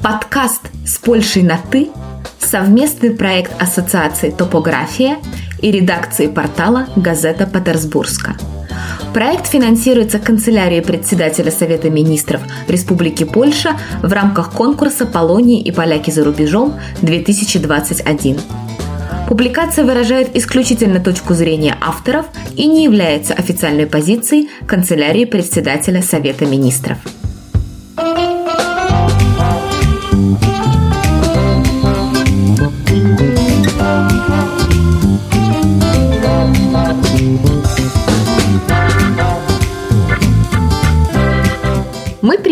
Подкаст с Польшей на «ты» – совместный проект Ассоциации «Топография» и редакции портала «Газета Петербургска». Проект финансируется канцелярией председателя Совета министров Республики Польша в рамках конкурса «Полонии и поляки за рубежом-2021». Публикация выражает исключительно точку зрения авторов и не является официальной позицией канцелярии председателя Совета министров.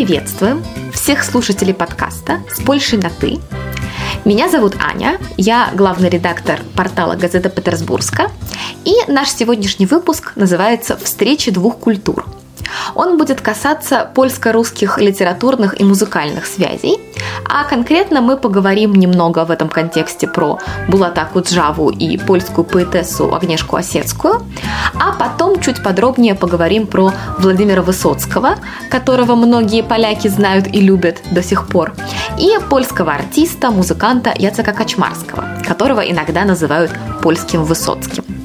Приветствуем всех слушателей подкаста «С Польшей на «ты». Меня зовут Аня, я главный редактор портала «Газета Петербургска», и наш сегодняшний выпуск называется «Встречи двух культур». Он будет касаться польско-русских литературных и музыкальных связей, а конкретно мы поговорим немного в этом контексте про Булата Куджаву и польскую поэтессу Агнешку Осетскую, а потом чуть подробнее поговорим про Владимира Высоцкого, которого многие поляки знают и любят до сих пор, и польского артиста, музыканта Яцека Качмарского, которого иногда называют польским Высоцким.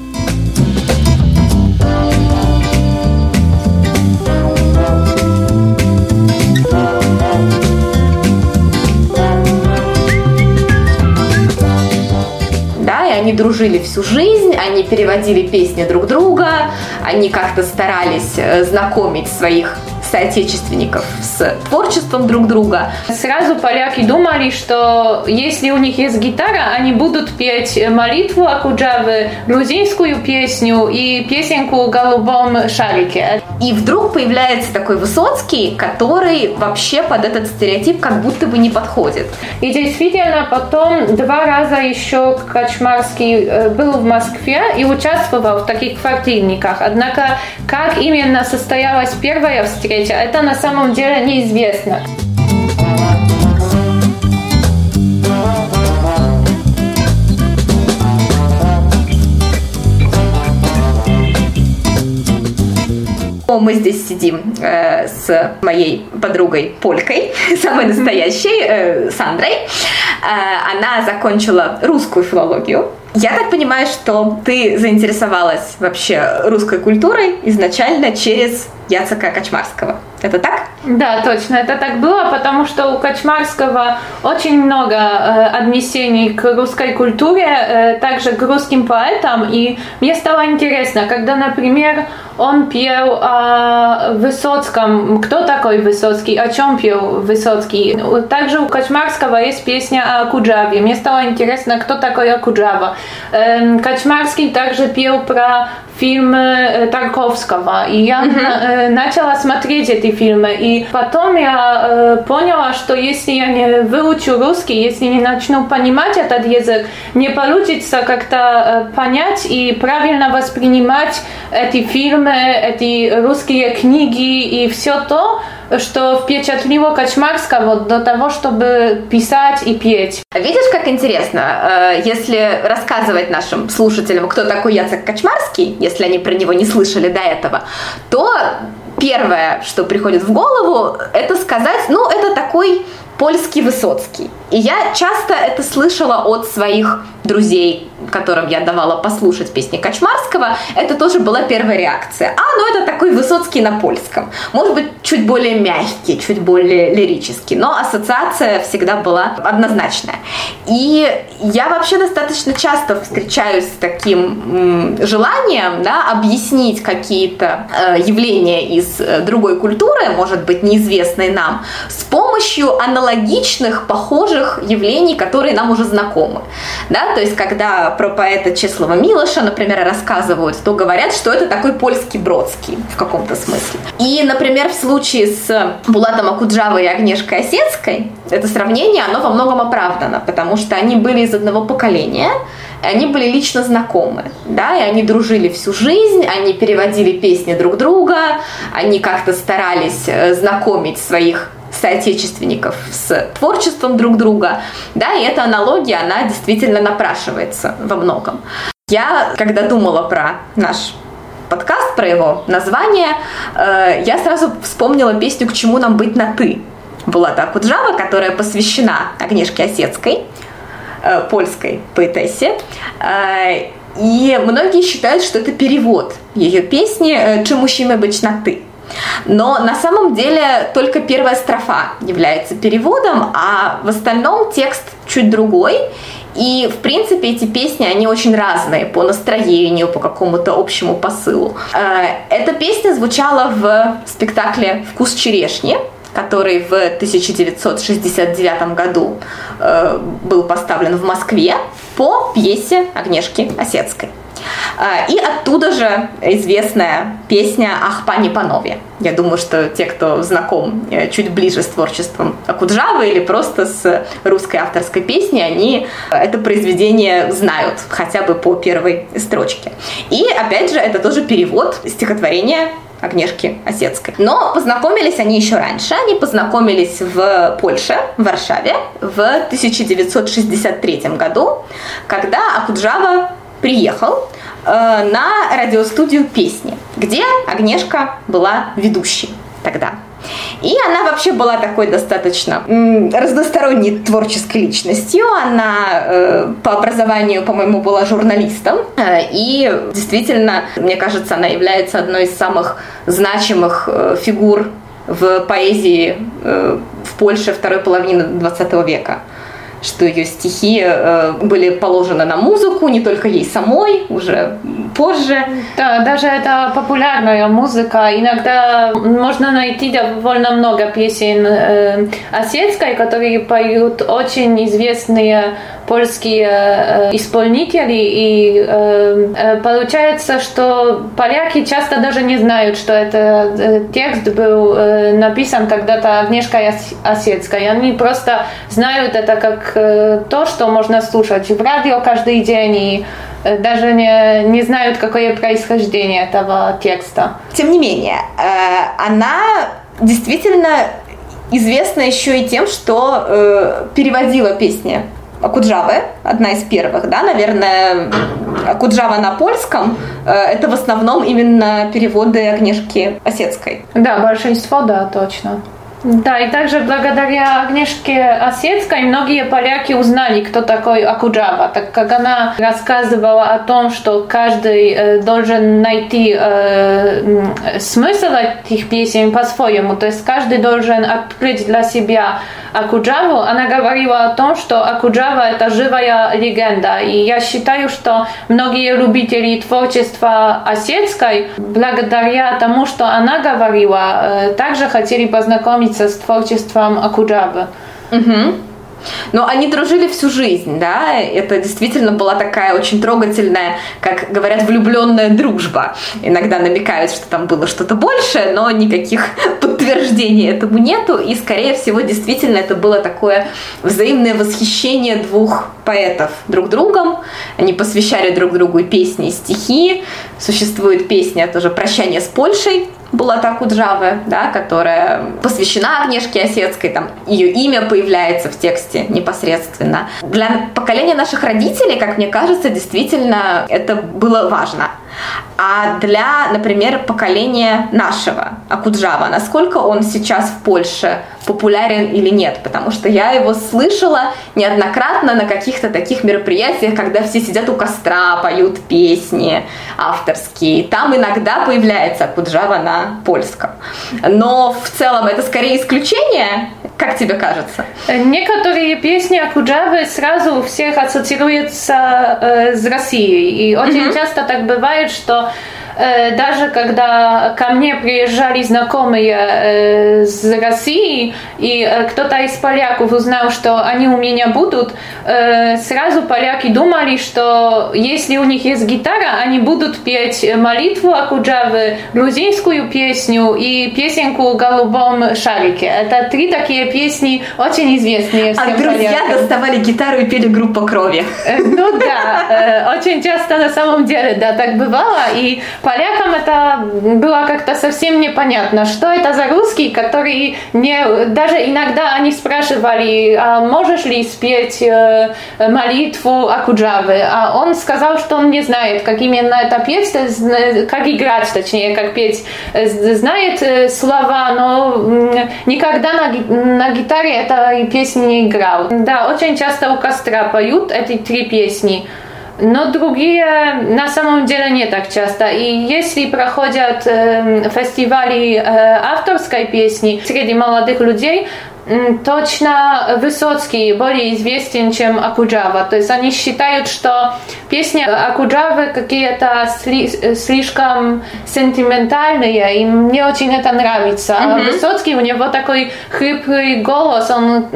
Они дружили всю жизнь, они переводили песни друг друга, они как-то старались э, знакомить своих соотечественников с творчеством друг друга. Сразу поляки думали, что если у них есть гитара, они будут петь молитву Акуджавы, грузинскую песню и песенку о голубом шарике. И вдруг появляется такой Высоцкий, который вообще под этот стереотип как будто бы не подходит. И действительно, потом два раза еще Качмарский э, был в Москве и участвовал в таких квартирниках. Однако, как именно состоялась первая встреча, встреча. Это на самом деле неизвестно. Мы здесь сидим э, с моей подругой Полькой, самой настоящей, э, Сандрой. Э, она закончила русскую филологию. Я так понимаю, что ты заинтересовалась вообще русской культурой изначально через Яцека Качмарского. Это так? Да, точно, это так было, потому что у Качмарского очень много э, отнесений к русской культуре, э, также к русским поэтам, и мне стало интересно, когда, например, он пел о Высоцком, кто такой Высоцкий, о чем пел Высоцкий. Также у Качмарского есть песня о Куджаве. Мне стало интересно, кто такой Акуджава. Э, Качмарский также пел про фильмы Тарковского, и я mm-hmm. начала смотреть эти фильмы, и потом я э, поняла, что если я не выучу русский, если не начну понимать этот язык, не получится как-то э, понять и правильно воспринимать эти фильмы, эти русские книги и все то, что впечатлило Качмарского до того, чтобы писать и петь. Видишь, как интересно, э, если рассказывать нашим слушателям, кто такой Яцек Качмарский, если они про него не слышали до этого, то первое, что приходит в голову, это сказать, ну, это такой польский Высоцкий. И я часто это слышала от своих друзей, которым я давала послушать песни Качмарского, это тоже была первая реакция. А, ну это такой Высоцкий на польском. Может быть, чуть более мягкий, чуть более лирический, но ассоциация всегда была однозначная. И я вообще достаточно часто встречаюсь с таким желанием да, объяснить какие-то э, явления из э, другой культуры, может быть, неизвестной нам, с помощью аналогичных, похожих явлений, которые нам уже знакомы. Да? То есть, когда про поэта Чеслова Милоша, например, рассказывают, то говорят, что это такой польский Бродский в каком-то смысле. И, например, в случае с Булатом Акуджавой и Агнешкой Осетской, это сравнение, оно во многом оправдано, потому что они были из одного поколения, они были лично знакомы, да, и они дружили всю жизнь, они переводили песни друг друга, они как-то старались э, знакомить своих соотечественников с творчеством друг друга, да, и эта аналогия, она действительно напрашивается во многом. Я, когда думала про наш подкаст, про его название, э, я сразу вспомнила песню «К чему нам быть на ты» Булата Акуджава, которая посвящена Агнешке Осетской, э, польской поэтессе. Э, и многие считают, что это перевод ее песни «Чем мужчина быть на ты». Но на самом деле только первая строфа является переводом, а в остальном текст чуть другой. И, в принципе, эти песни, они очень разные по настроению, по какому-то общему посылу. Э, эта песня звучала в спектакле «Вкус черешни», который в 1969 году э, был поставлен в Москве по пьесе Агнешки Осетской. А, и оттуда же известная песня «Ах, пани панове». Я думаю, что те, кто знаком э, чуть ближе с творчеством Акуджавы или просто с русской авторской песней, они это произведение знают хотя бы по первой строчке. И, опять же, это тоже перевод стихотворения Агнешки Осетской. Но познакомились они еще раньше. Они познакомились в Польше, в Варшаве в 1963 году, когда Акуджава приехал э, на радиостудию песни, где Агнешка была ведущей тогда. И она вообще была такой достаточно разносторонней творческой личностью. Она э, по образованию, по-моему, была журналистом. Э, и действительно, мне кажется, она является одной из самых значимых э, фигур в поэзии э, в Польше второй половины 20 века что ее стихи э, были положены на музыку, не только ей самой, уже позже. Да, даже это популярная музыка. Иногда можно найти довольно много песен э, осетской, которые поют очень известные польские э, исполнители, и э, э, получается, что поляки часто даже не знают, что этот текст был написан когда-то Агнешкой Осетской. Они просто знают это как то, что можно слушать в радио каждый день, и даже не, не знают, какое происхождение этого текста. Тем не менее, она действительно известна еще и тем, что переводила песни Акуджавы, одна из первых, да, наверное, Акуджава на польском, э, это в основном именно переводы Агнешки Осетской. Да, большинство, да, точно. Да, и также благодаря Агнешке Осетской многие поляки узнали, кто такой Акуджава, так как она рассказывала о том, что каждый э, должен найти э, смысл этих песен по-своему, то есть каждый должен открыть для себя Акуджаву. Она говорила о том, что Акуджава это живая легенда, и я считаю, что многие любители творчества Осетской, благодаря тому, что она говорила, э, также хотели познакомиться знакомиться с творчеством Акуджавы. Угу. Но они дружили всю жизнь, да, это действительно была такая очень трогательная, как говорят, влюбленная дружба. Иногда намекают, что там было что-то большее, но никаких подтверждений этому нету, и, скорее всего, действительно это было такое взаимное восхищение двух поэтов друг другом. Они посвящали друг другу песни и стихи. Существует песня тоже «Прощание с Польшей», Булата Куджавы, да, которая посвящена Агнешке Осетской, там ее имя появляется в тексте непосредственно. Для поколения наших родителей, как мне кажется, действительно это было важно. А для, например, поколения нашего Акуджава, насколько он сейчас в Польше популярен или нет? Потому что я его слышала неоднократно на каких-то таких мероприятиях, когда все сидят у костра, поют песни авторские. Там иногда появляется Акуджава на польском. Но в целом это скорее исключение, как тебе кажется? Некоторые песни Акуджавы сразу у всех ассоциируются э, с Россией. И очень mm-hmm. часто так бывает, что даже когда ко мне приезжали знакомые э, с России, и э, кто-то из поляков узнал, что они у меня будут, сразу поляки думали, что если у них есть гитара, они будут петь молитву Акуджавы, грузинскую песню и песенку о голубом шарике. Это три такие песни, очень известные всем А друзья полякам. доставали гитару и пели группа крови. Ну да, очень часто на самом деле, да, так бывало, и полякам это было как-то совсем непонятно, что это за русский, который не, даже иногда они спрашивали, а можешь ли спеть э, молитву Акуджавы, а он сказал, что он не знает, как именно это петь, как играть, точнее, как петь, знает слова, но никогда на, на гитаре этой песни не играл. Да, очень часто у костра поют эти три песни но другие на самом деле не так часто. И если проходят э, фестивали э, авторской песни среди молодых людей, точно Высоцкий более известен, чем Акуджава. То есть они считают, что песни Акуджавы какие-то слишком сентиментальные, и мне очень это нравится. А mm-hmm. Высоцкий, у него такой хриплый голос, он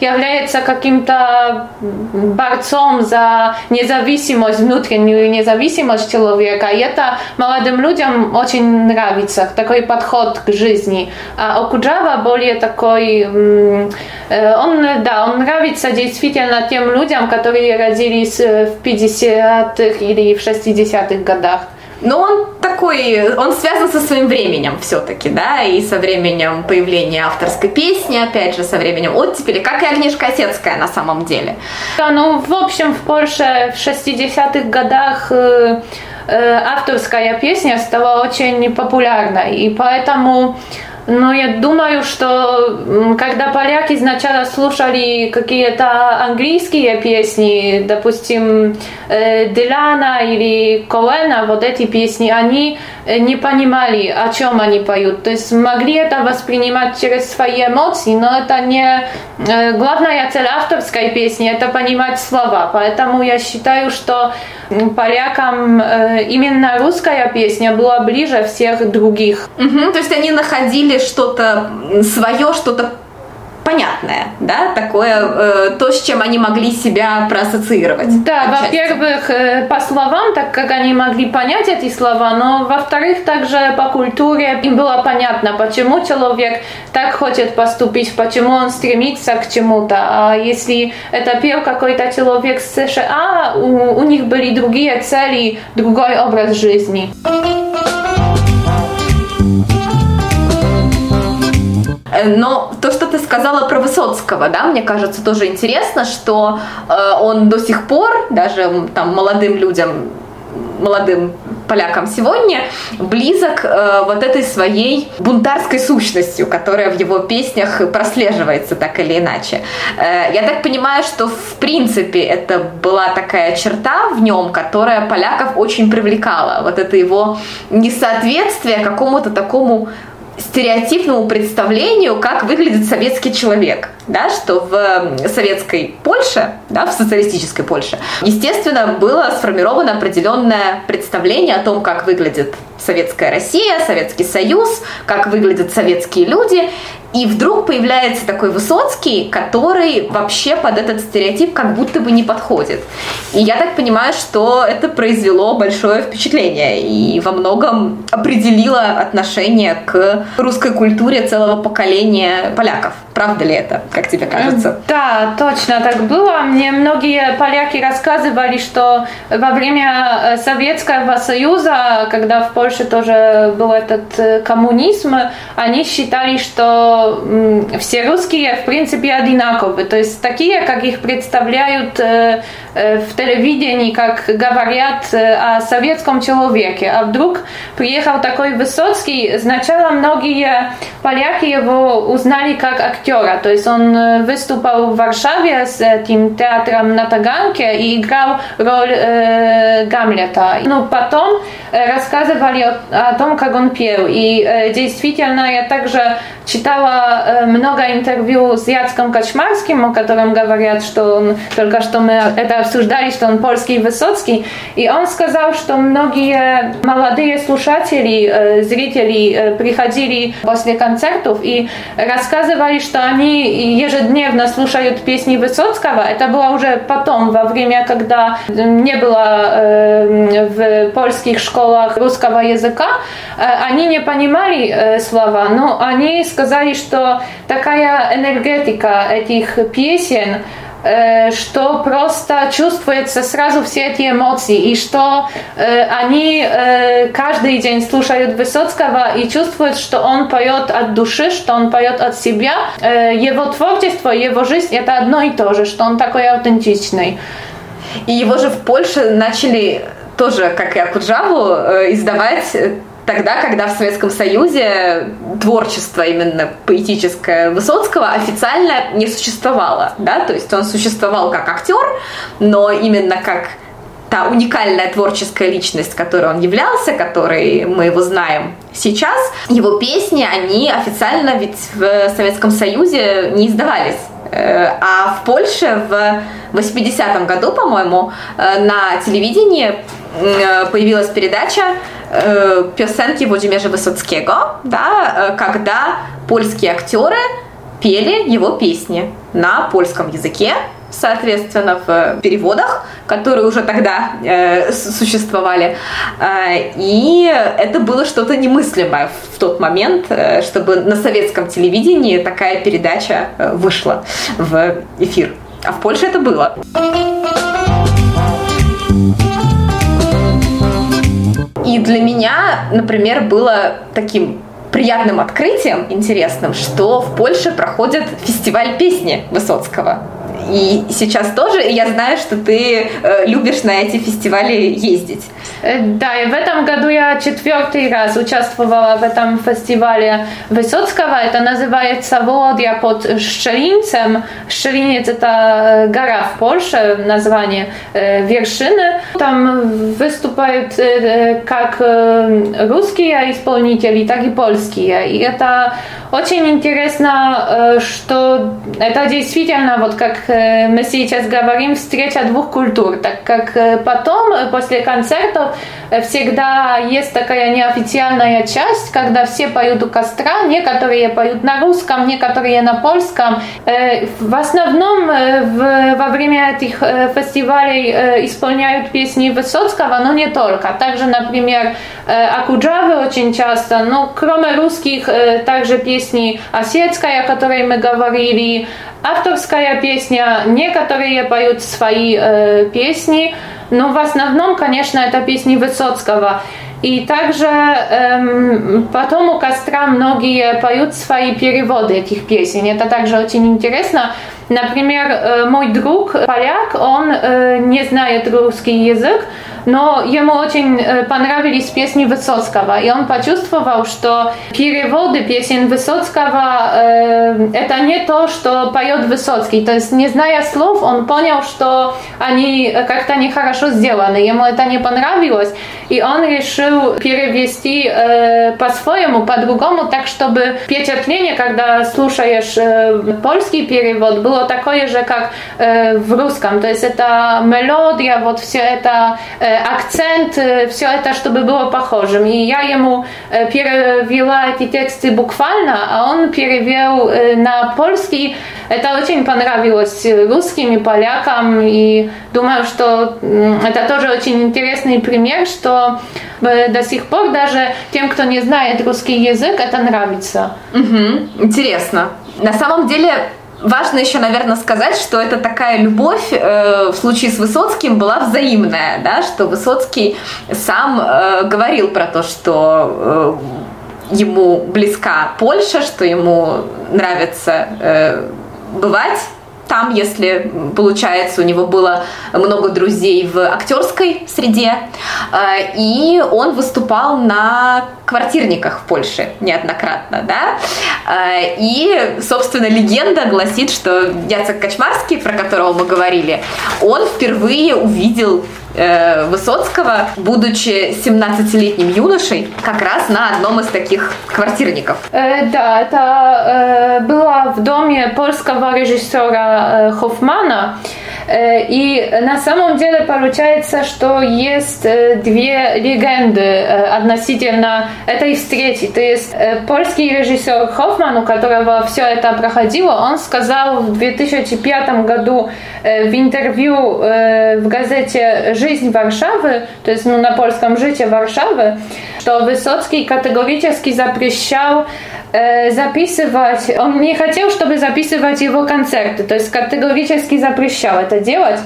является каким-то борцом за независимость, внутреннюю независимость человека, и это молодым людям очень нравится, такой подход к жизни. А Акуджава более такой Э, он, да, он нравится действительно тем людям, которые родились э, в 50-х или в 60-х годах. Но он такой, он связан со своим временем все-таки, да, и со временем появления авторской песни, опять же, со временем оттепели, как и Агнешка Осетская на самом деле. Да, ну, в общем, в Польше в 60-х годах э, э, авторская песня стала очень популярной, и поэтому но я думаю, что когда поляки сначала слушали какие-то английские песни, допустим, э, Дилана или Коэна, вот эти песни, они э, не понимали, о чем они поют. То есть могли это воспринимать через свои эмоции, но это не э, главная цель авторской песни, это понимать слова. Поэтому я считаю, что полякам именно русская песня была ближе всех других. Угу, то есть они находили что-то свое, что-то понятное, да, такое, э, то, с чем они могли себя проассоциировать. Да, во-первых, э, по словам, так как они могли понять эти слова, но во-вторых, также по культуре им было понятно, почему человек так хочет поступить, почему он стремится к чему-то. А если это пел какой-то человек с США, у, у них были другие цели, другой образ жизни. Э, но то, что ты сказала про Высоцкого, да, мне кажется, тоже интересно, что э, он до сих пор, даже там молодым людям, молодым полякам сегодня, близок э, вот этой своей бунтарской сущностью, которая в его песнях прослеживается так или иначе. Э, я так понимаю, что в принципе это была такая черта в нем, которая поляков очень привлекала. Вот это его несоответствие какому-то такому стереотипному представлению, как выглядит советский человек, да, что в советской Польше, да, в социалистической Польше, естественно, было сформировано определенное представление о том, как выглядит советская Россия, Советский Союз, как выглядят советские люди, и вдруг появляется такой Высоцкий, который вообще под этот стереотип как будто бы не подходит. И я так понимаю, что это произвело большое впечатление и во многом определило отношение к русской культуре целого поколения поляков. Правда ли это, как тебе кажется? Да, точно так было. Мне многие поляки рассказывали, что во время э, Советского Союза, когда в Польше тоже был этот э, коммунизм, они считали, что все русские в принципе одинаковые, то есть такие, как их представляют э, в телевидении, как говорят о советском человеке. А вдруг приехал такой Высоцкий, сначала многие поляки его узнали как актер, актера. То есть он э, выступал в Варшаве с этим театром на Таганке и играл роль э, Гамлета. Ну, потом э, рассказывали о, о том, как он пел. И э, действительно, я также читала э, много интервью с Яцком Качмарским, о котором говорят, что он, только что мы это обсуждали, что он польский Высоцкий. И он сказал, что многие молодые слушатели, э, зрители э, приходили после концертов и рассказывали, что они ежедневно слушают песни Высоцкого. Это было уже потом, во время, когда не было э, в польских школах русского языка. Они не понимали слова, но они сказали, что такая энергетика этих песен что просто чувствуется сразу все эти эмоции, и что э, они э, каждый день слушают Высоцкого и чувствуют, что он поет от души, что он поет от себя. Его творчество, его жизнь — это одно и то же, что он такой аутентичный. И его же в Польше начали тоже, как и Акуджаву, издавать тогда, когда в Советском Союзе творчество именно поэтическое Высоцкого официально не существовало, да, то есть он существовал как актер, но именно как та уникальная творческая личность, которой он являлся, которой мы его знаем сейчас, его песни, они официально ведь в Советском Союзе не издавались. Э, а в Польше в 80-м году, по-моему, э, на телевидении э, появилась передача песенки Владимира Высоцкого, да, когда польские актеры пели его песни на польском языке, соответственно, в переводах, которые уже тогда э, существовали. Э, и это было что-то немыслимое в тот момент, э, чтобы на советском телевидении такая передача э, вышла в эфир. А в Польше это было. И для меня, например, было таким приятным открытием, интересным, что в Польше проходит фестиваль песни Высоцкого. И сейчас тоже, и я знаю, что ты э, любишь на эти фестивали ездить. Э, да, и в этом году я четвертый раз участвовала в этом фестивале Высоцкого. Это называется Володья под Szczelinцем. Szczeliniec – это гора в Польше, название э, вершины. Там выступают э, как э, русские исполнители, так и польские. И это очень интересно, э, что это действительно, вот как э, мы сейчас говорим, встреча двух культур, так как э, потом, после концертов, всегда есть такая неофициальная часть, когда все поют у костра, некоторые поют на русском, некоторые на польском. В основном во время этих фестивалей исполняют песни Высоцкого, но не только. Также, например, Акуджавы очень часто, но кроме русских, также песни, осетская, о которой мы говорили, авторская песня, некоторые поют свои э, песни, но в основном, конечно, это песни Высоцкого. И также эм, потом у костра многие поют свои переводы этих песен. Это также очень интересно. Например, э, мой друг поляк, он э, не знает русский язык, но ему очень э, понравились песни Высоцкого, и он почувствовал, что переводы песен Высоцкого э, это не то, что поет Высоцкий. То есть, не зная слов, он понял, что они как-то нехорошо сделаны, ему это не понравилось, и он решил перевести э, по-своему, по-другому, так чтобы впечатление, когда слушаешь э, польский перевод, было такое же, как э, в русском. То есть это мелодия, вот все это э, акцент, все это, чтобы было похожим. И я ему перевела эти тексты буквально, а он перевел на польский. Это очень понравилось русским и полякам, и думаю, что это тоже очень интересный пример, что до сих пор даже тем, кто не знает русский язык, это нравится. Угу. Интересно. На самом деле Важно еще, наверное, сказать, что это такая любовь э, в случае с Высоцким была взаимная, да, что Высоцкий сам э, говорил про то, что э, ему близка Польша, что ему нравится э, бывать там, если получается, у него было много друзей в актерской среде, э, и он выступал на квартирниках в Польше неоднократно, да, э, и, собственно, легенда гласит, что Яцек Качмарский, про которого мы говорили, он впервые увидел э, Высоцкого, будучи 17-летним юношей, как раз на одном из таких квартирников. Э, да, это э, было в доме польского режиссера э, Хоффмана. Э, и на самом деле получается, что есть э, две легенды э, относительно этой встречи. То есть польский режиссер Хоффман, у которого все это проходило, он сказал в 2005 году в интервью в газете «Жизнь Варшавы», то есть ну, на польском «Житие Варшавы», что Высоцкий категорически запрещал записывать, он не хотел, чтобы записывать его концерты, то есть категорически запрещал это делать.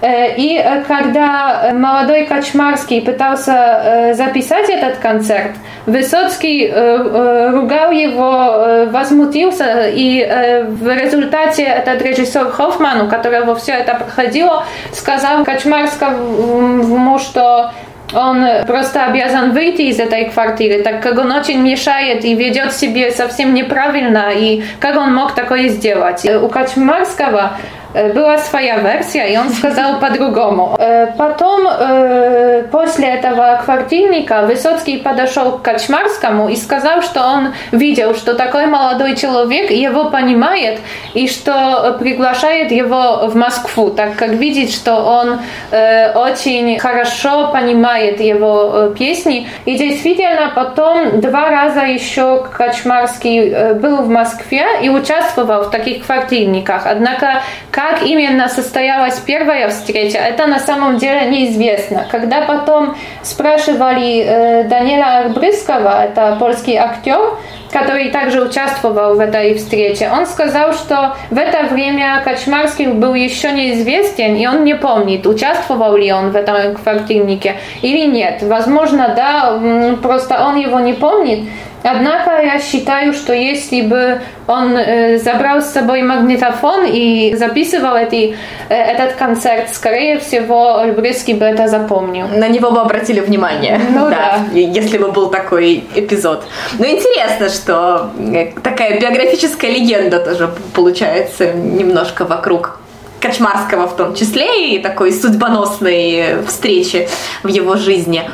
Э, и когда молодой Качмарский пытался записать этот концерт, Высоцкий ругал его, возмутился, и в результате этот режиссер Хоффман, у которого все это проходило, сказал Качмарскому, что он просто обязан выйти из этой квартиры, так как он очень мешает и ведет себя совсем неправильно, и как он мог такое сделать. У Качмарского Э, была своя версия, и он сказал по-другому. Э, потом, э, после этого квартирника, Высоцкий подошел к Качмарскому и сказал, что он видел, что такой молодой человек его понимает, и что приглашает его в Москву, так как видит, что он очень хорошо понимает его песни. И действительно, потом два раза еще Качмарский был в Москве и участвовал в таких квартирниках. Однако, как именно состоялась первая встреча, это на самом деле неизвестно. Когда потом спрашивали э, Даниэла Арбрыскова, это польский актер, который также участвовал в этой встрече, он сказал, что в это время Качмарский был еще неизвестен, и он не помнит, участвовал ли он в этом квартирнике или нет. Возможно, да, просто он его не помнит, Однако я считаю, что если бы он э, забрал с собой магнитофон и записывал эти, э, этот концерт, скорее всего, Ольбрыский бы это запомнил. На него бы обратили внимание. Ну да. да. Если бы был такой эпизод. Но интересно, что э, такая биографическая легенда тоже получается немножко вокруг Качмарского в том числе, и такой судьбоносной встречи в его жизни.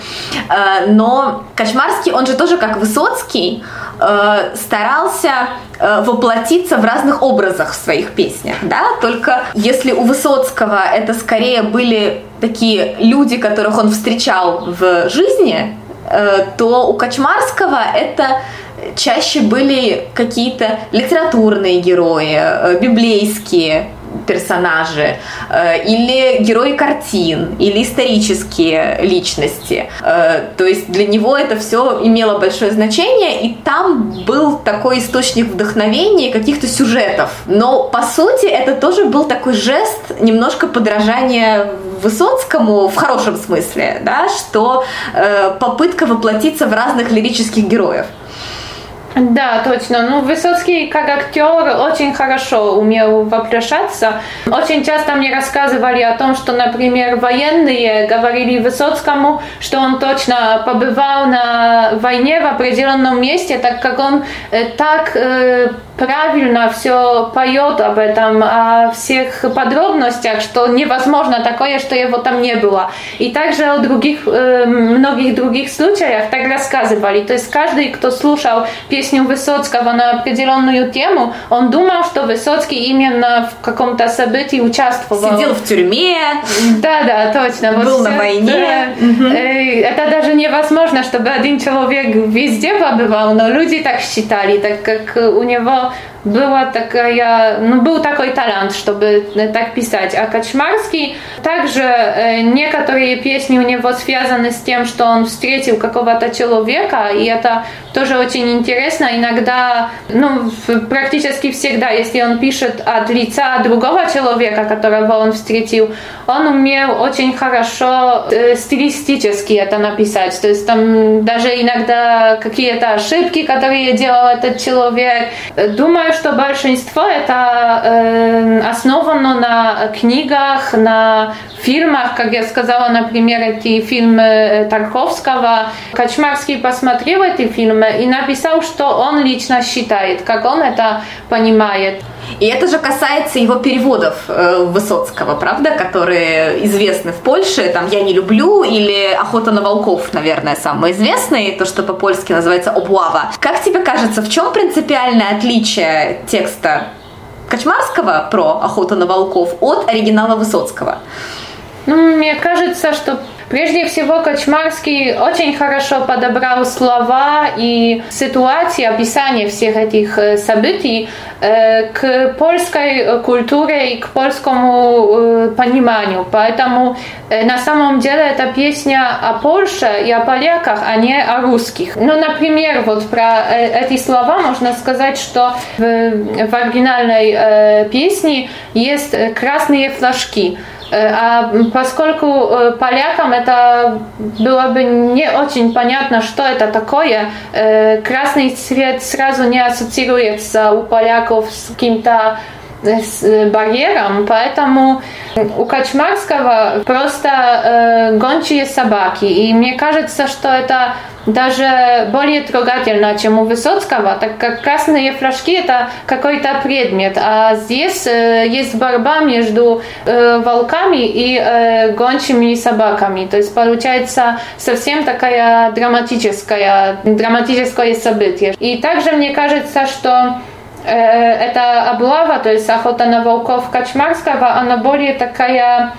Э, но Качмарский, он же тоже как Высоцкий, э, старался воплотиться в разных образах в своих песнях, да, только если у Высоцкого это скорее были такие люди, которых он встречал в жизни, то у Качмарского это чаще были какие-то литературные герои, библейские персонажи, э, или герои картин, или исторические личности. Э, то есть для него это все имело большое значение, и там был такой источник вдохновения каких-то сюжетов. Но по сути это тоже был такой жест немножко подражания Высоцкому в хорошем смысле, да, что э, попытка воплотиться в разных лирических героев. Да, точно. Ну, Высоцкий как актер очень хорошо умел воплощаться. Очень часто мне рассказывали о том, что, например, военные говорили Высоцкому, что он точно побывал на войне в определенном месте, так как он э, так э, правильно все поет об этом, о всех подробностях, что невозможно такое, что его там не было. И также о других, э, многих других случаях так рассказывали. То есть каждый, кто слушал песню Высоцкого на определенную тему, он думал, что Высоцкий именно в каком-то событии участвовал. Сидел в тюрьме. Да, да, точно. Был вот на войне. Угу. Это даже невозможно, чтобы один человек везде побывал, но люди так считали, так как у него такая, ну, был такой талант, чтобы так писать. А Качмарский также э, некоторые песни у него связаны с тем, что он встретил какого-то человека, и это тоже очень интересно. Иногда, ну, практически всегда, если он пишет от лица другого человека, которого он встретил, он умел очень хорошо э, стилистически это написать. То есть там даже иногда какие-то ошибки, которые делал этот человек, Думаю, что большинство это э, основано на книгах, на фильмах, как я сказала, например, эти фильмы э, Тарковского. Качмарский посмотрел эти фильмы и написал, что он лично считает, как он это понимает. И это же касается его переводов э, Высоцкого, правда, которые известны в Польше, там «Я не люблю» или «Охота на волков», наверное, самый известный, то, что по-польски называется «Облава». Как тебе кажется, в чем принципиальное отличие текста Качмарского про «Охоту на волков» от оригинала Высоцкого? Ну, мне кажется, что Прежде всего, Кочмарский очень хорошо подобрал слова и ситуации, описание всех этих э, событий э, к польской культуре и к польскому э, пониманию. Поэтому на самом деле эта песня о Польше и о поляках, а не о русских. Ну, например, вот про эти слова можно сказать, что в, в оригинальной песне есть красные флажки. Э, а поскольку э, полякам это было бы не очень понятно, что это такое, э, красный цвет сразу не ассоциируется у поляков с каким-то с барьером, поэтому у Качмарского просто э, гончие собаки. И мне кажется, что это даже более трогательно, чем у Высоцкого, так как красные флажки это какой-то предмет, а здесь э, есть борьба между э, волками и э, гончими собаками. То есть получается совсем такая драматическая, драматическое событие. И также мне кажется, что э, эта облава, то есть охота на волков Качмарского, она более такая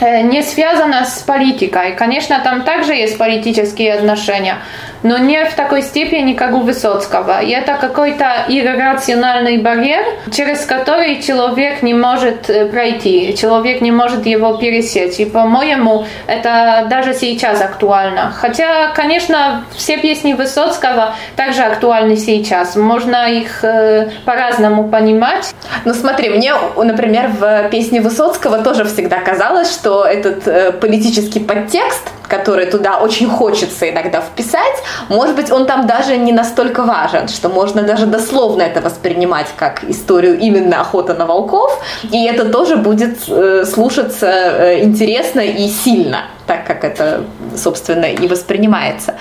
не связано с политикой. Конечно, там также есть политические отношения, но не в такой степени, как у Высоцкого. И это какой-то иррациональный барьер, через который человек не может э, пройти, человек не может его пересечь. И, по-моему, это даже сейчас актуально. Хотя, конечно, все песни Высоцкого также актуальны сейчас. Можно их э, по-разному понимать. Ну смотри, мне, например, в песне Высоцкого тоже всегда казалось, что этот э, политический подтекст, который туда очень хочется иногда вписать, может быть, он там даже не настолько важен, что можно даже дословно это воспринимать как историю именно охоты на волков, и это тоже будет э, слушаться э, интересно и сильно так, как это, собственно, и воспринимается.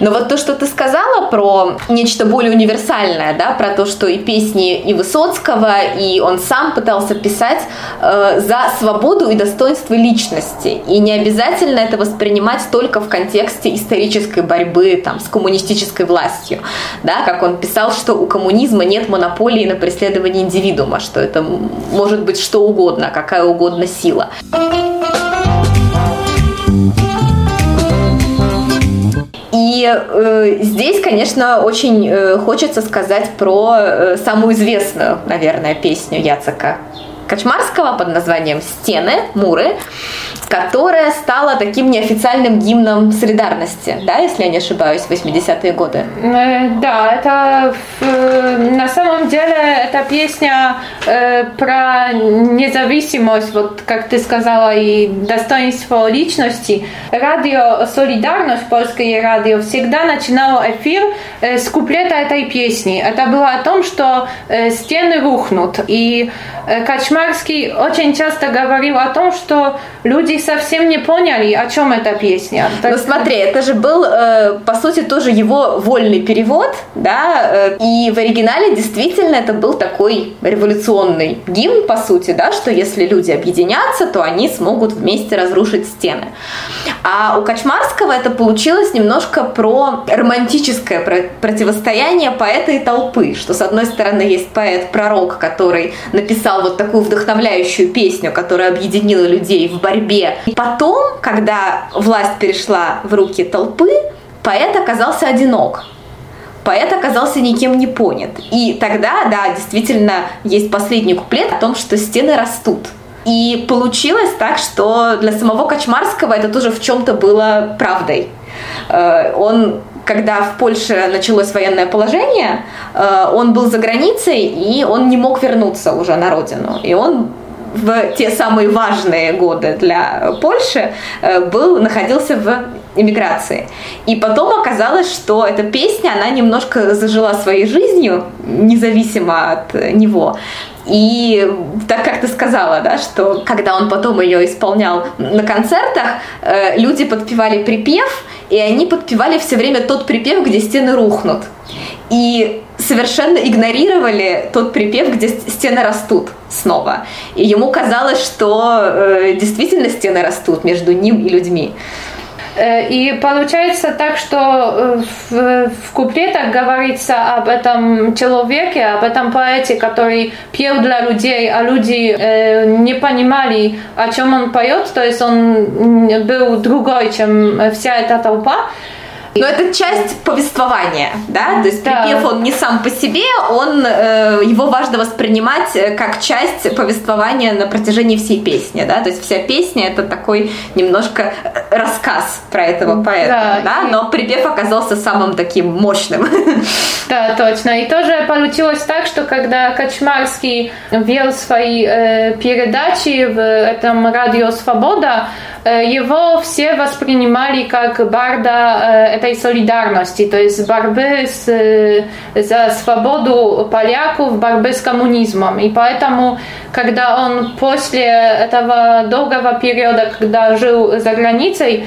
Но вот то, что ты сказала про нечто более универсальное, да, про то, что и песни и Высоцкого, и он сам пытался писать э, за свободу и достоинство личности. И не обязательно это воспринимать только в контексте исторической борьбы там, с коммунистической властью. Да, как он писал, что у коммунизма нет монополии на преследование индивидуума, что это может быть что угодно, какая угодно сила. И э, здесь, конечно, очень э, хочется сказать про э, самую известную, наверное, песню Яцека Качмарского под названием «Стены», «Муры», которая стала таким неофициальным гимном солидарности, да, если я не ошибаюсь, в 80-е годы. Э, да, это на самом деле эта песня э, про независимость, вот как ты сказала, и достоинство личности. Радио «Солидарность», польское радио, всегда начинало эфир э, с куплета этой песни. Это было о том, что стены рухнут. И Качмарский очень часто говорил о том, что люди совсем не поняли, о чем эта песня. Так... Ну смотри, это же был, э, по сути, тоже его вольный перевод, да, э, и в оригинале действительно это был такой революционный гимн, по сути, да, что если люди объединятся, то они смогут вместе разрушить стены. А у Качмарского это получилось немножко про романтическое противостояние поэта и толпы, что с одной стороны есть поэт-пророк, который написал вот такую вдохновляющую песню, которая объединила людей в борьбе. И потом, когда власть перешла в руки толпы, поэт оказался одинок поэт оказался никем не понят. И тогда, да, действительно, есть последний куплет о том, что стены растут. И получилось так, что для самого Качмарского это тоже в чем-то было правдой. Э, он когда в Польше началось военное положение, э, он был за границей, и он не мог вернуться уже на родину. И он в те самые важные годы для Польши э, был, находился в иммиграции. И потом оказалось, что эта песня, она немножко зажила своей жизнью, независимо от него. И так как ты сказала, да, что когда он потом ее исполнял на концертах, э, люди подпевали припев, и они подпевали все время тот припев, где стены рухнут. И совершенно игнорировали тот припев, где стены растут снова. И ему казалось, что э, действительно стены растут между ним и людьми. И получается так, что в, в куплетах говорится об этом человеке, об этом поэте, который пел для людей, а люди не понимали, о чем он поет, то есть он был другой, чем вся эта толпа. Но это часть повествования, да, то есть да. припев он не сам по себе, он э, его важно воспринимать э, как часть повествования на протяжении всей песни, да, то есть вся песня это такой немножко э, рассказ про этого поэта, да, да? Но припев оказался самым таким мощным. Да, точно. И тоже получилось так, что когда Качмарский вел свои э, передачи в этом радио Свобода, Э, его все воспринимали как барда э, этой солидарности, то есть борьбы с, э, за свободу поляков, борьбы с коммунизмом. И поэтому, когда он после этого долгого периода, когда жил за границей,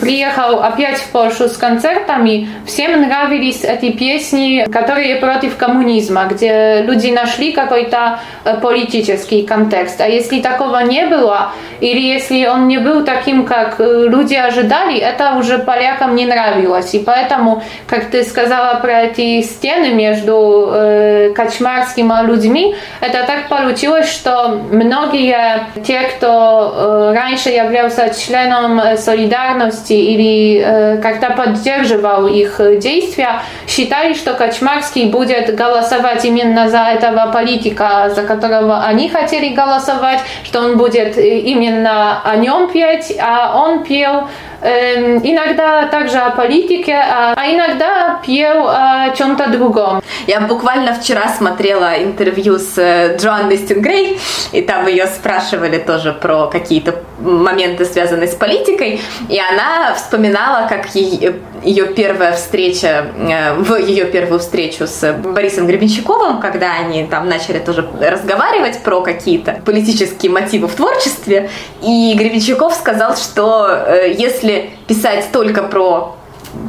приехал опять в Польшу с концертами, всем нравились эти песни, которые против коммунизма, где люди нашли какой-то политический контекст. А если такого не было, или если он не был таким, как э, люди ожидали, это уже полякам не нравилось. И поэтому, как ты сказала про эти стены между э, Качмарским и людьми, это так получилось, что многие те, кто э, раньше являлся членом солидарности или э, как-то поддерживал их действия, считали, что Качмарский будет голосовать именно за этого политика, за которого они хотели голосовать, что он будет э, именно о нем петь, а он пел э, иногда также о политике, а, а иногда пел о чем-то другом. Я буквально вчера смотрела интервью с э, Джоанной Стингрей, и там ее спрашивали тоже про какие-то моменты, связанные с политикой, и она вспоминала, как ей, ее первая встреча, э, в ее первую встречу с Борисом Гребенщиковым, когда они там начали тоже разговаривать про какие-то политические мотивы в творчестве, и Гребенщиков сказал, что э, если писать только про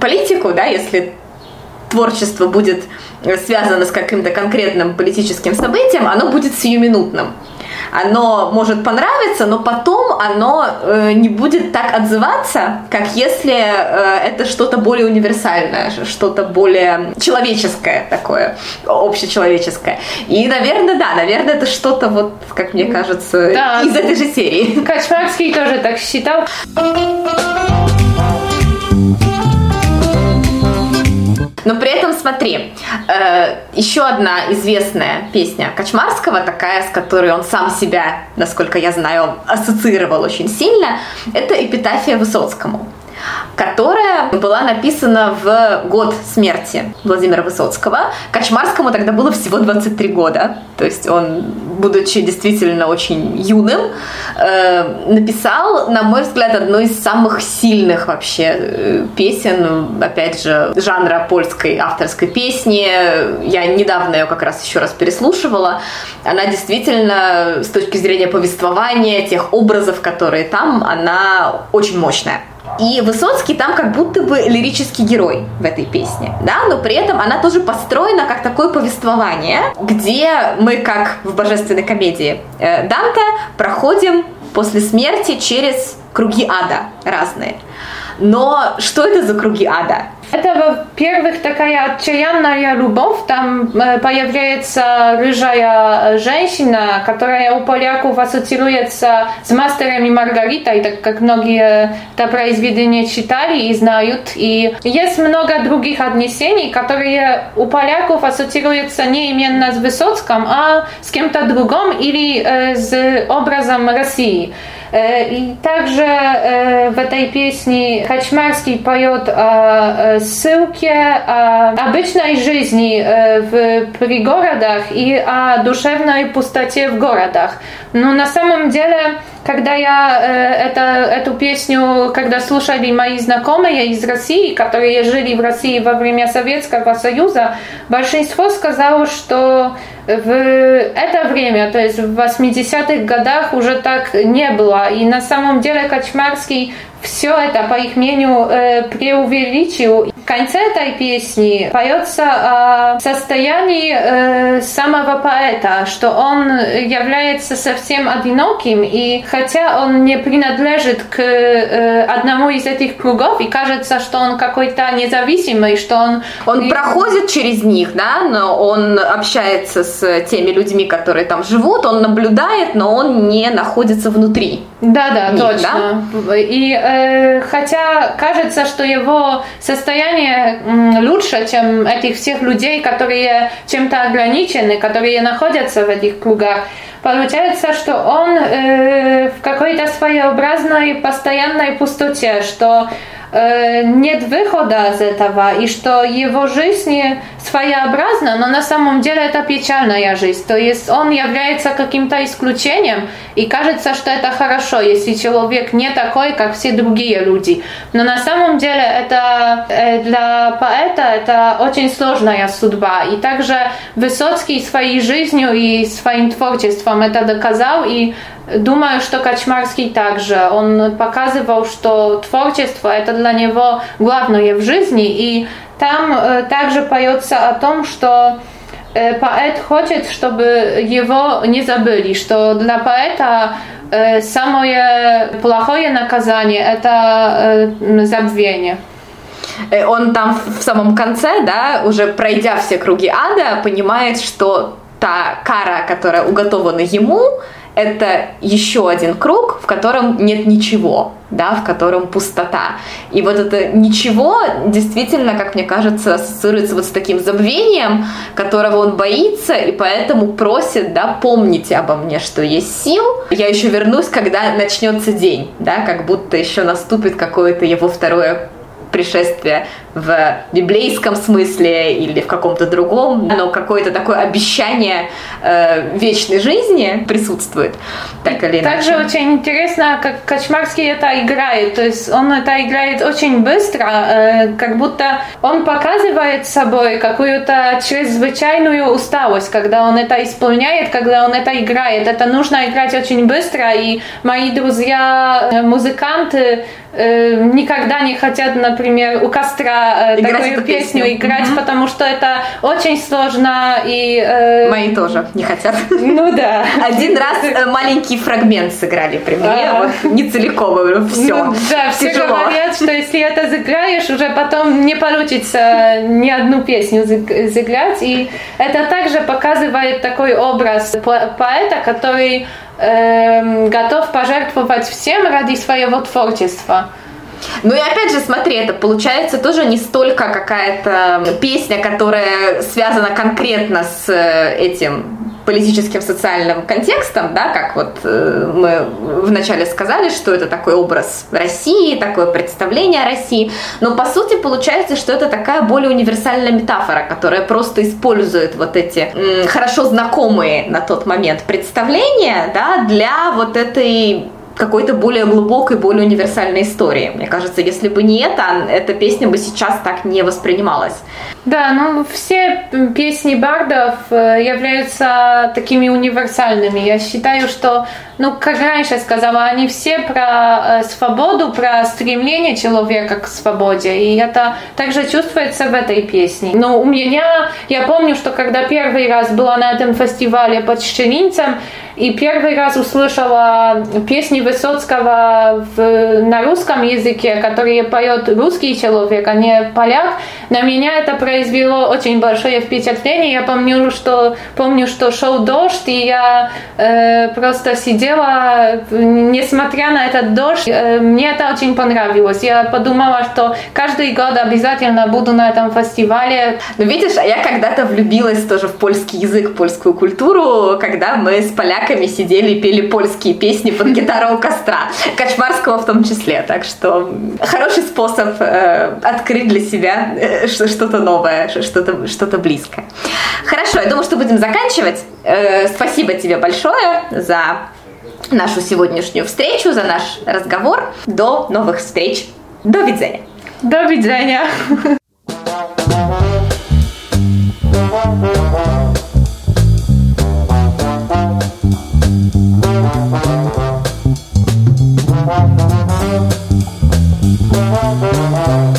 политику, да, если творчество будет связано с каким-то конкретным политическим событием, оно будет сиюминутным оно может понравиться, но потом оно э, не будет так отзываться, как если э, это что-то более универсальное, что-то более человеческое такое, общечеловеческое. И, наверное, да, наверное, это что-то вот, как мне кажется, да. из этой же серии. Качмарский тоже так считал. Но при этом смотри, э, еще одна известная песня Качмарского, такая, с которой он сам себя, насколько я знаю, ассоциировал очень сильно, это «Эпитафия Высоцкому» которая была написана в год смерти Владимира Высоцкого. Качмарскому тогда было всего 23 года, то есть он, будучи действительно очень юным, э, написал, на мой взгляд, одну из самых сильных вообще э, песен, опять же, жанра польской авторской песни. Я недавно ее как раз еще раз переслушивала. Она действительно, с точки зрения повествования, тех образов, которые там, она очень мощная. И Высоцкий там как будто бы лирический герой в этой песне, да, но при этом она тоже построена как такое повествование, где мы, как в божественной комедии э, Данте, проходим после смерти через круги ада разные. Но что это за круги ада? Это, во-первых, такая отчаянная любовь. Там э, появляется рыжая женщина, которая у поляков ассоциируется с мастером и Маргаритой, так как многие это произведение читали и знают. И есть много других отнесений, которые у поляков ассоциируются не именно с Высоцким, а с кем-то другим или э, с образом России. Э, и также э, в этой песне Качмарский поет о ссылке, о обычной жизни э, в пригородах и о душевной пустоте в городах. Но на самом деле когда я э, это, эту песню, когда слушали мои знакомые из России, которые жили в России во время Советского Союза, большинство сказало, что в это время, то есть в 80-х годах уже так не было. И на самом деле Качмарский все это, по их мнению, э, преувеличил. конце этой песни поется о состоянии э, самого поэта, что он является совсем одиноким, и хотя он не принадлежит к э, одному из этих кругов, и кажется, что он какой-то независимый, что он... Он проходит через них, да, но он общается с теми людьми, которые там живут, он наблюдает, но он не находится внутри. Да, да, них, точно. Да? И э, хотя кажется, что его состояние лучше, чем этих всех людей, которые чем-то ограничены, которые находятся в этих кругах, получается, что он э, в какой-то своеобразной постоянной пустоте, что нет выхода из этого, и что его жизнь своеобразна, но на самом деле это печальная жизнь. То есть он является каким-то исключением, и кажется, что это хорошо, если человек не такой, как все другие люди. Но на самом деле это э, для поэта это очень сложная судьба. И также Высоцкий своей жизнью и своим творчеством это доказал, и Думаю, что Качмарский также. Он показывал, что творчество это для него главное в жизни. И там э, также поется о том, что э, поэт хочет, чтобы его не забыли, что для поэта э, самое плохое наказание это забвение. Он там в самом конце, да, уже пройдя все круги ада, понимает, что та кара, которая уготована ему, это еще один круг, в котором нет ничего, да, в котором пустота. И вот это ничего действительно, как мне кажется, ассоциируется вот с таким забвением, которого он боится, и поэтому просит, да, помните обо мне, что есть сил. Я еще вернусь, когда начнется день, да, как будто еще наступит какое-то его второе пришествие в библейском смысле или в каком-то другом, но какое-то такое обещание э, вечной жизни присутствует, так или иначе. Также очень интересно, как Качмарский это играет, то есть он это играет очень быстро, э, как будто он показывает собой какую-то чрезвычайную усталость, когда он это исполняет, когда он это играет. Это нужно играть очень быстро, и мои друзья, э, музыканты, никогда не хотят, например, у костра э, такую песню, песню играть, угу. потому что это очень сложно и... Э... Мои тоже не хотят. Ну да. Один раз э, маленький фрагмент сыграли при мне, а. вот, не целиком, все. Ну, да, все Тяжело. говорят, что если это сыграешь, уже потом не получится ни одну песню сыграть, и это также показывает такой образ поэта, который э, готов пожертвовать всем ради своего творчества. Ну и опять же, смотри, это получается тоже не столько какая-то песня, которая связана конкретно с э, этим политическим социальным контекстом, да, как вот э, мы вначале сказали, что это такой образ России, такое представление о России, но по сути получается, что это такая более универсальная метафора, которая просто использует вот эти хорошо знакомые на тот момент представления, да, для вот этой какой-то более глубокой, более универсальной истории. Мне кажется, если бы не это, эта песня бы сейчас так не воспринималась. Да, ну все песни бардов э, являются такими универсальными. Я считаю, что, ну, как раньше сказала, они все про э, свободу, про стремление человека к свободе. И это также чувствуется в этой песне. Но у меня, я помню, что когда первый раз была на этом фестивале под Щелинцем, и первый раз услышала песни Высоцкого в, на русском языке, которые поет русский человек, а не поляк, на меня это произвело очень большое впечатление. Я помню, что, помню, что шел дождь, и я э, просто сидела, несмотря на этот дождь, э, мне это очень понравилось. Я подумала, что каждый год обязательно буду на этом фестивале. Ну, видишь, а я когда-то влюбилась тоже в польский язык, польскую культуру, когда мы с поляками поляками сидели и пели польские песни под гитару у костра, Качмарского в том числе. Так что хороший способ э, открыть для себя э, что-то новое, что-то что близкое. Хорошо, я думаю, что будем заканчивать. Э, спасибо тебе большое за нашу сегодняшнюю встречу, за наш разговор. До новых встреч. До видения. До видения. Thank you.